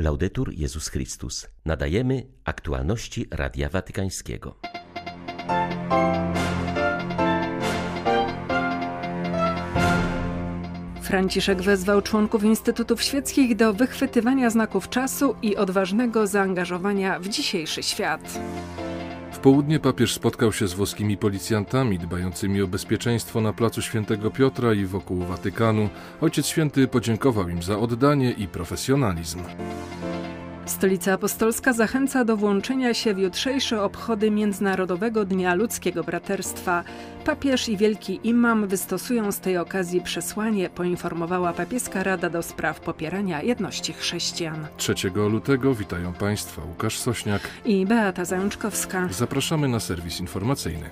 Laudetur Jezus Chrystus. Nadajemy aktualności Radia Watykańskiego. Franciszek wezwał członków Instytutów Świeckich do wychwytywania znaków czasu i odważnego zaangażowania w dzisiejszy świat. W południe papież spotkał się z włoskimi policjantami dbającymi o bezpieczeństwo na placu Świętego Piotra i wokół Watykanu. Ojciec Święty podziękował im za oddanie i profesjonalizm. Stolica Apostolska zachęca do włączenia się w jutrzejsze obchody Międzynarodowego Dnia Ludzkiego Braterstwa. Papież i wielki imam wystosują z tej okazji przesłanie, poinformowała papieska Rada do Spraw Popierania Jedności Chrześcijan. 3 lutego witają Państwa Łukasz Sośniak i Beata Zajączkowska. Zapraszamy na serwis informacyjny.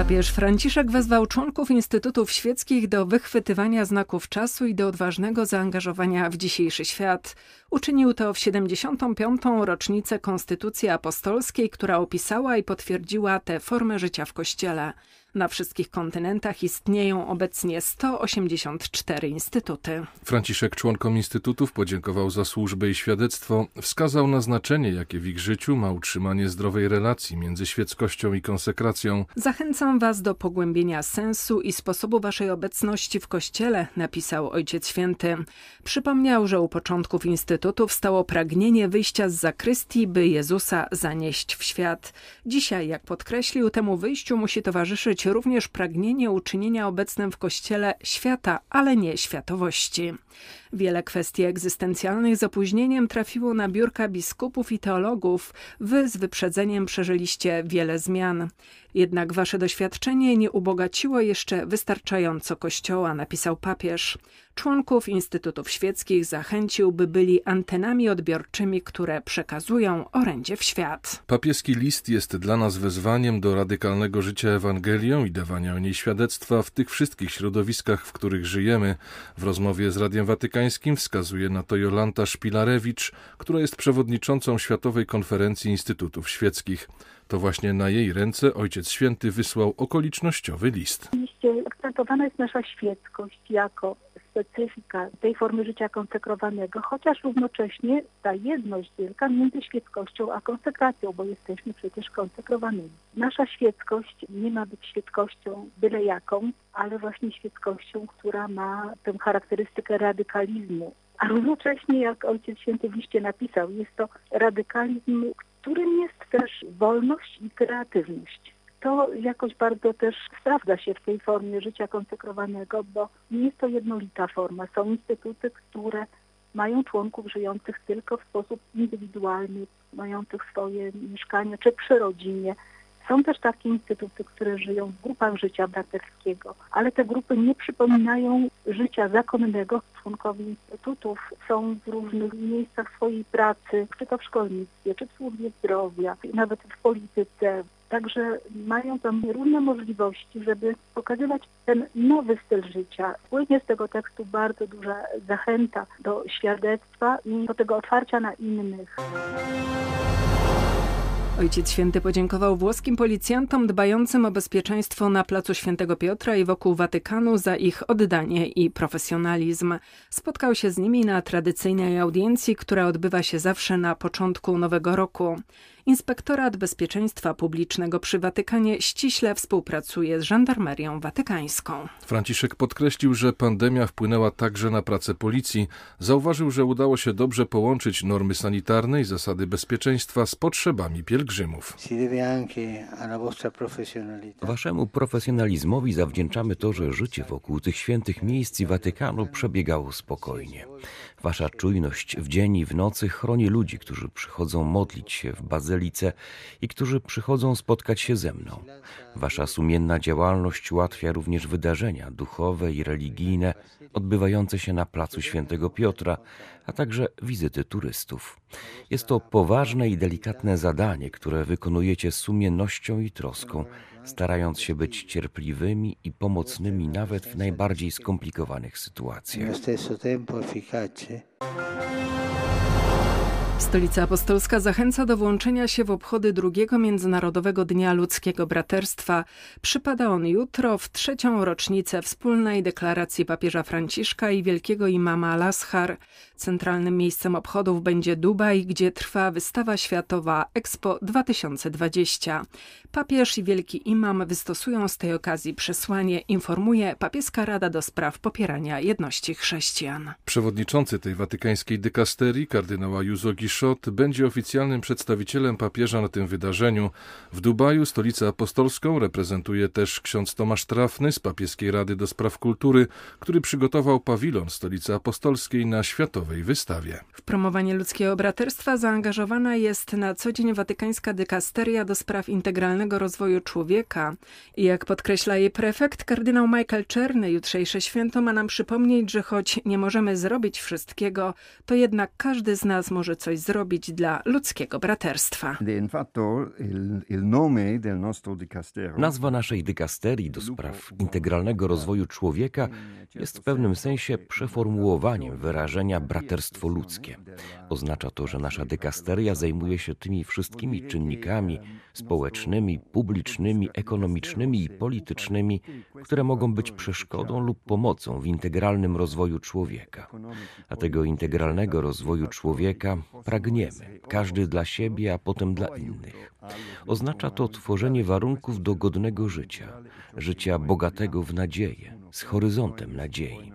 Papież Franciszek wezwał członków instytutów świeckich do wychwytywania znaków czasu i do odważnego zaangażowania w dzisiejszy świat. Uczynił to w 75. rocznicę Konstytucji Apostolskiej, która opisała i potwierdziła tę formę życia w Kościele. Na wszystkich kontynentach istnieją obecnie 184 instytuty. Franciszek członkom instytutów podziękował za służbę i świadectwo, wskazał na znaczenie, jakie w ich życiu ma utrzymanie zdrowej relacji między świeckością i konsekracją. Zachęcam Was do pogłębienia sensu i sposobu Waszej obecności w Kościele, napisał Ojciec Święty. Przypomniał, że u początków instytutów stało pragnienie wyjścia z zakrystii, by Jezusa zanieść w świat. Dzisiaj, jak podkreślił, temu wyjściu musi towarzyszyć również pragnienie uczynienia obecnym w Kościele świata, ale nie światowości. Wiele kwestii egzystencjalnych z opóźnieniem trafiło na biurka biskupów i teologów. Wy z wyprzedzeniem przeżyliście wiele zmian. Jednak wasze doświadczenie nie ubogaciło jeszcze wystarczająco Kościoła, napisał papież. Członków instytutów świeckich zachęcił, by byli antenami odbiorczymi, które przekazują orędzie w świat. Papieski list jest dla nas wezwaniem do radykalnego życia Ewangelią i dawania o niej świadectwa w tych wszystkich środowiskach, w których żyjemy. W rozmowie z Radiem Wskazuje na to Jolanta Szpilarewicz, która jest przewodniczącą Światowej Konferencji Instytutów Świeckich. To właśnie na jej ręce Ojciec Święty wysłał okolicznościowy list. Oczywiście akcentowana jest nasza świeckość jako specyfika tej formy życia konsekrowanego, chociaż równocześnie ta jedność wielka między świeckością a konsekracją, bo jesteśmy przecież konsekrowanymi. Nasza świeckość nie ma być świeckością byle jaką, ale właśnie świeckością, która ma tę charakterystykę radykalizmu. A równocześnie, jak Ojciec Święty w liście napisał, jest to radykalizm, którym jest też wolność i kreatywność. To jakoś bardzo też sprawdza się w tej formie życia konsekrowanego, bo nie jest to jednolita forma. Są instytuty, które mają członków żyjących tylko w sposób indywidualny, mających swoje mieszkanie czy przy rodzinie, są też takie instytuty, które żyją w grupach życia braterskiego, ale te grupy nie przypominają życia zakonnego. Członkowie instytutów są w różnych miejscach swojej pracy, czy to w szkolnictwie, czy w służbie zdrowia, nawet w polityce. Także mają tam różne możliwości, żeby pokazywać ten nowy styl życia. Płynie z tego tekstu bardzo duża zachęta do świadectwa i do tego otwarcia na innych. Ojciec Święty podziękował włoskim policjantom dbającym o bezpieczeństwo na placu Świętego Piotra i wokół Watykanu za ich oddanie i profesjonalizm. Spotkał się z nimi na tradycyjnej audiencji, która odbywa się zawsze na początku nowego roku. Inspektorat Bezpieczeństwa Publicznego przy Watykanie ściśle współpracuje z żandarmerią watykańską. Franciszek podkreślił, że pandemia wpłynęła także na pracę policji. Zauważył, że udało się dobrze połączyć normy sanitarne i zasady bezpieczeństwa z potrzebami pielgrzymów. Waszemu profesjonalizmowi zawdzięczamy to, że życie wokół tych świętych miejsc i Watykanu przebiegało spokojnie. Wasza czujność w dzień i w nocy chroni ludzi, którzy przychodzą modlić się w bazylice i którzy przychodzą spotkać się ze mną. Wasza sumienna działalność ułatwia również wydarzenia duchowe i religijne odbywające się na placu Świętego Piotra, a także wizyty turystów. Jest to poważne i delikatne zadanie, które wykonujecie z sumiennością i troską, starając się być cierpliwymi i pomocnymi nawet w najbardziej skomplikowanych sytuacjach. Stolica Apostolska zachęca do włączenia się w obchody drugiego Międzynarodowego Dnia Ludzkiego Braterstwa. Przypada on jutro w trzecią rocznicę wspólnej deklaracji papieża Franciszka i wielkiego imama Al-Azhar. Centralnym miejscem obchodów będzie Dubaj, gdzie trwa wystawa światowa Expo 2020. Papież i wielki imam wystosują z tej okazji przesłanie, informuje papieska Rada do Spraw Popierania Jedności Chrześcijan. Przewodniczący tej watykańskiej dykasterii, kardynała Juzo Giszot, będzie oficjalnym przedstawicielem papieża na tym wydarzeniu. W Dubaju, stolicę apostolską, reprezentuje też ksiądz Tomasz Trafny z papieskiej Rady do Spraw Kultury, który przygotował pawilon stolicy apostolskiej na światowej wystawie. W promowanie ludzkiego braterstwa zaangażowana jest na co dzień watykańska dykasteria do spraw integralnego rozwoju człowieka. I jak podkreśla jej prefekt, kardynał Michael Czerny, jutrzejsze święto ma nam przypomnieć, że choć nie możemy zrobić wszystkiego, to jednak każdy z nas może coś zrobić dla ludzkiego braterstwa. Nazwa naszej dykasterii do spraw integralnego rozwoju człowieka jest w pewnym sensie przeformułowaniem wyrażenia braterstwo ludzkie. Oznacza to, że nasza dykasteria zajmuje się tymi wszystkimi czynnikami społecznymi, publicznymi, ekonomicznymi i politycznymi, które mogą być przeszkodą lub pomocą w integralnym rozwoju człowieka. A tego integralnego rozwoju człowieka pragniemy, każdy dla siebie, a potem dla innych. Oznacza to tworzenie warunków do godnego życia, życia bogatego w nadzieję, z horyzontem nadziei.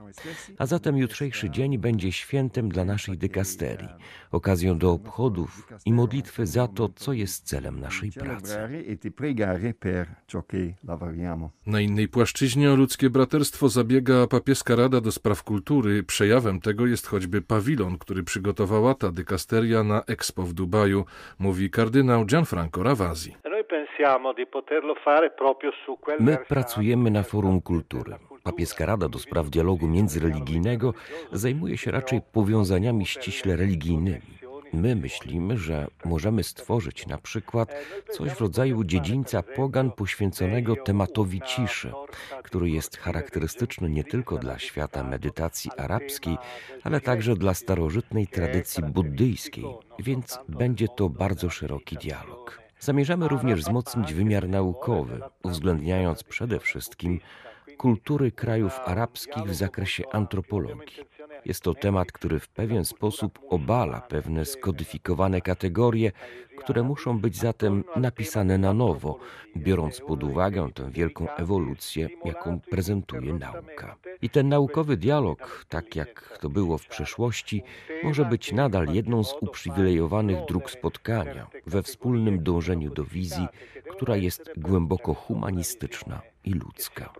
A zatem jutrzejszy dzień będzie świętem dla naszej dykasterii, okazją do obchodów i modlitwy za to, co jest celem naszej pracy. Na innej płaszczyźnie o ludzkie braterstwo zabiega papieska Rada do Spraw Kultury. Przejawem tego jest choćby pawilon, który przygotowała ta dykasteria na Expo w Dubaju, mówi kardynał Gianfranco Ravasi. My pracujemy na Forum Kultury. Papieska Rada do Spraw Dialogu Międzyreligijnego zajmuje się raczej powiązaniami ściśle religijnymi. My myślimy, że możemy stworzyć na przykład coś w rodzaju dziedzińca pogan poświęconego tematowi ciszy, który jest charakterystyczny nie tylko dla świata medytacji arabskiej, ale także dla starożytnej tradycji buddyjskiej, więc będzie to bardzo szeroki dialog. Zamierzamy również wzmocnić wymiar naukowy, uwzględniając przede wszystkim kultury krajów arabskich w zakresie antropologii. Jest to temat, który w pewien sposób obala pewne skodyfikowane kategorie, które muszą być zatem napisane na nowo, biorąc pod uwagę tę wielką ewolucję, jaką prezentuje nauka. I ten naukowy dialog, tak jak to było w przeszłości, może być nadal jedną z uprzywilejowanych dróg spotkania we wspólnym dążeniu do wizji, która jest głęboko humanistyczna i ludzka.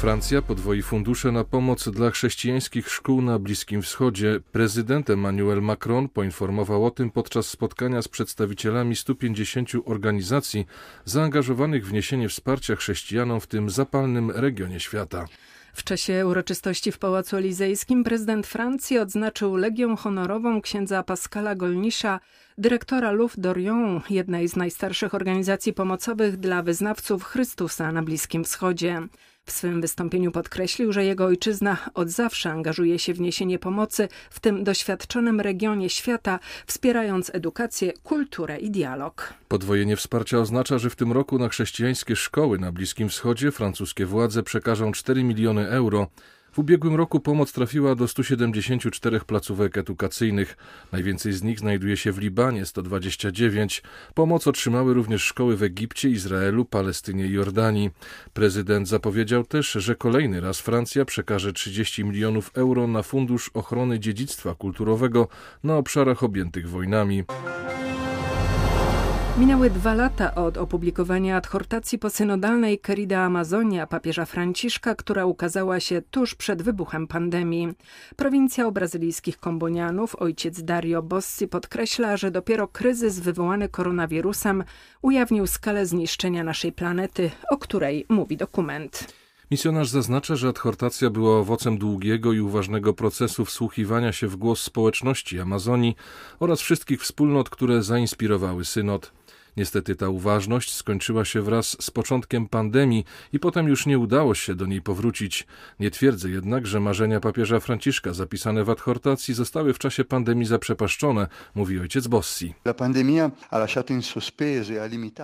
Francja podwoi fundusze na pomoc dla chrześcijańskich szkół na Bliskim Wschodzie. Prezydent Emmanuel Macron poinformował o tym podczas spotkania z przedstawicielami 150 organizacji zaangażowanych w niesienie wsparcia chrześcijanom w tym zapalnym regionie świata. W czasie uroczystości w Pałacu Elizejskim prezydent Francji odznaczył Legią Honorową księdza Pascala Golnisza, dyrektora Louvre d'Orient, jednej z najstarszych organizacji pomocowych dla wyznawców Chrystusa na Bliskim Wschodzie. W swym wystąpieniu podkreślił, że jego ojczyzna od zawsze angażuje się w niesienie pomocy w tym doświadczonym regionie świata, wspierając edukację, kulturę i dialog. Podwojenie wsparcia oznacza, że w tym roku na chrześcijańskie szkoły na Bliskim Wschodzie francuskie władze przekażą 4 miliony euro. W ubiegłym roku pomoc trafiła do 174 placówek edukacyjnych. Najwięcej z nich znajduje się w Libanie 129. Pomoc otrzymały również szkoły w Egipcie, Izraelu, Palestynie i Jordanii. Prezydent zapowiedział też, że kolejny raz Francja przekaże 30 milionów euro na Fundusz Ochrony Dziedzictwa Kulturowego na obszarach objętych wojnami. Minęły dwa lata od opublikowania adhortacji posynodalnej Querida Amazonia papieża Franciszka, która ukazała się tuż przed wybuchem pandemii. Prowincjał brazylijskich kombonianów, ojciec Dario Bossi podkreśla, że dopiero kryzys wywołany koronawirusem ujawnił skalę zniszczenia naszej planety, o której mówi dokument. Misjonarz zaznacza, że adhortacja była owocem długiego i uważnego procesu wsłuchiwania się w głos społeczności Amazonii oraz wszystkich wspólnot, które zainspirowały synod. Niestety ta uważność skończyła się wraz z początkiem pandemii i potem już nie udało się do niej powrócić. Nie twierdzę jednak, że marzenia papieża Franciszka zapisane w adhortacji zostały w czasie pandemii zaprzepaszczone, mówi ojciec Bossi.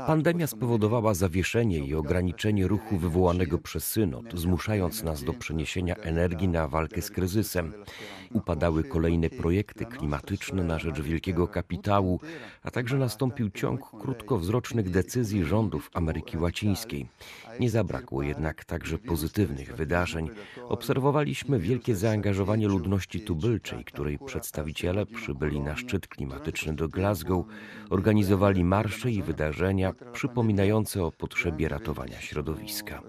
Pandemia spowodowała zawieszenie i ograniczenie ruchu wywołanego przez synod, zmuszając nas do przeniesienia energii na walkę z kryzysem. Upadały kolejne projekty klimatyczne na rzecz wielkiego kapitału, a także nastąpił ciąg krótkowzrocznych decyzji rządów Ameryki Łacińskiej. Nie zabrakło jednak także pozytywnych wydarzeń. Obserwowaliśmy wielkie zaangażowanie ludności tubylczej, której przedstawiciele przybyli na szczyt klimatyczny do Glasgow, organizowali marsze i wydarzenia przypominające o potrzebie ratowania środowiska.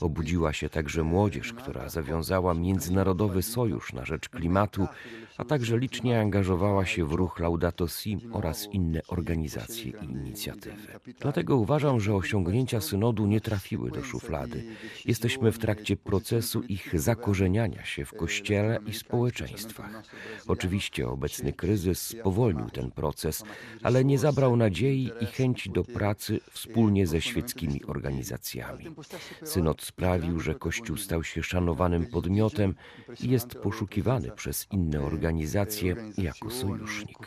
Obudziła się także młodzież, która zawiązała Międzynarodowy Sojusz na Rzecz Klimatu, a także licznie angażowała się w ruch Laudato Si oraz inne organizacje i inicjatywy. Dlatego uważam, że osiągnięcia synodu nie trafiły do szuflady. Jesteśmy w trakcie procesu ich zakorzeniania się w Kościele i społeczeństwach. Oczywiście obecny kryzys spowolnił ten proces, ale nie zabrał nadziei i chęci do pracy wspólnie ze świeckimi organizacjami. Synod sprawił, że Kościół stał się szanowanym podmiotem i jest poszukiwany przez inne organizacje jako sojusznik.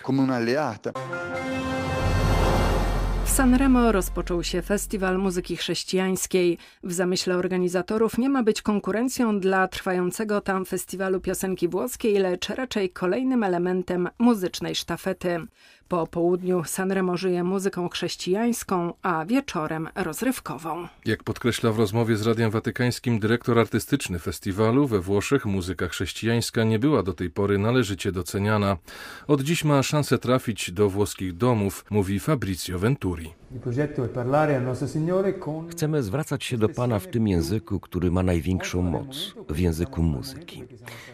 W Sanremo rozpoczął się festiwal muzyki chrześcijańskiej. W zamyśle organizatorów nie ma być konkurencją dla trwającego tam festiwalu piosenki włoskiej, lecz raczej kolejnym elementem muzycznej sztafety. Po południu Sanremo żyje muzyką chrześcijańską, a wieczorem rozrywkową. Jak podkreśla w rozmowie z Radiem Watykańskim dyrektor artystyczny festiwalu, we Włoszech muzyka chrześcijańska nie była do tej pory należycie doceniana. Od dziś ma szansę trafić do włoskich domów, mówi Fabrizio Venturi. Chcemy zwracać się do Pana w tym języku, który ma największą moc w języku muzyki.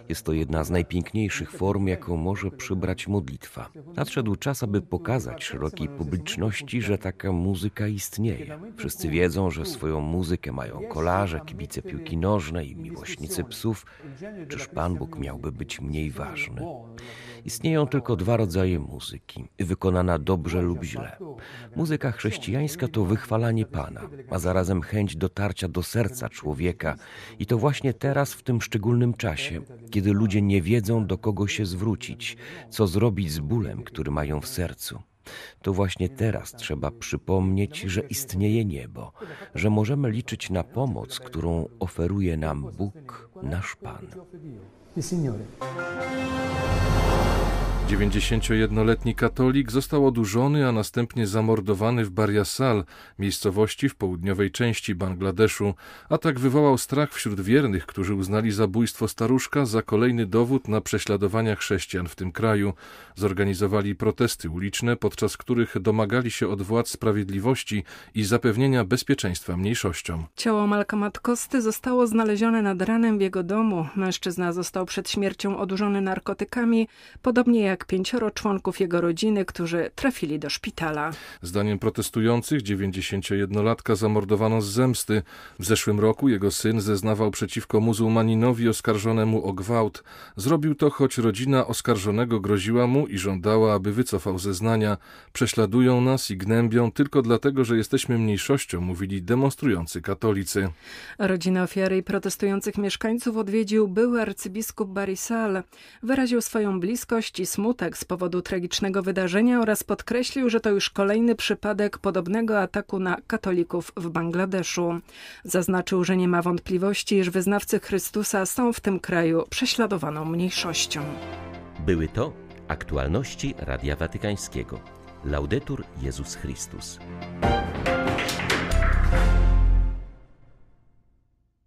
Jest to jedna z najpiękniejszych form, jaką może przybrać modlitwa. Nadszedł czas, aby pokazać szerokiej publiczności, że taka muzyka istnieje. Wszyscy wiedzą, że swoją muzykę mają kolarze, kibice piłki nożnej miłośnicy psów. Czyż Pan Bóg miałby być mniej ważny? Istnieją tylko dwa rodzaje muzyki, wykonana dobrze lub źle. Muzyka chrześcijańska to wychwalanie Pana, a zarazem chęć dotarcia do serca człowieka. I to właśnie teraz, w tym szczególnym czasie, kiedy ludzie nie wiedzą, do kogo się zwrócić, co zrobić z bólem, który mają w sercu. To właśnie teraz trzeba przypomnieć, że istnieje niebo, że możemy liczyć na pomoc, którą oferuje nam Bóg, nasz Pan. il Signore. 91-letni katolik został odurzony, a następnie zamordowany w Bariasal, miejscowości w południowej części Bangladeszu. Atak wywołał strach wśród wiernych, którzy uznali zabójstwo staruszka za kolejny dowód na prześladowania chrześcijan w tym kraju. Zorganizowali protesty uliczne, podczas których domagali się od władz sprawiedliwości i zapewnienia bezpieczeństwa mniejszościom. Ciało Malcolma Kosty zostało znalezione nad ranem w jego domu. Mężczyzna został przed śmiercią odurzony narkotykami, podobnie jak jak pięcioro członków jego rodziny, którzy trafili do szpitala. Zdaniem protestujących 91-latka zamordowano z zemsty. W zeszłym roku jego syn zeznawał przeciwko muzułmaninowi oskarżonemu o gwałt. Zrobił to, choć rodzina oskarżonego groziła mu i żądała, aby wycofał zeznania. Prześladują nas i gnębią tylko dlatego, że jesteśmy mniejszością, mówili demonstrujący katolicy. Rodzina ofiary i protestujących mieszkańców odwiedził były arcybiskup Barisal. Wyraził swoją bliskość i smutek smutek z powodu tragicznego wydarzenia oraz podkreślił, że to już kolejny przypadek podobnego ataku na katolików w Bangladeszu. Zaznaczył, że nie ma wątpliwości, iż wyznawcy Chrystusa są w tym kraju prześladowaną mniejszością. Były to aktualności Radia Watykańskiego. Laudetur Jezus Chrystus.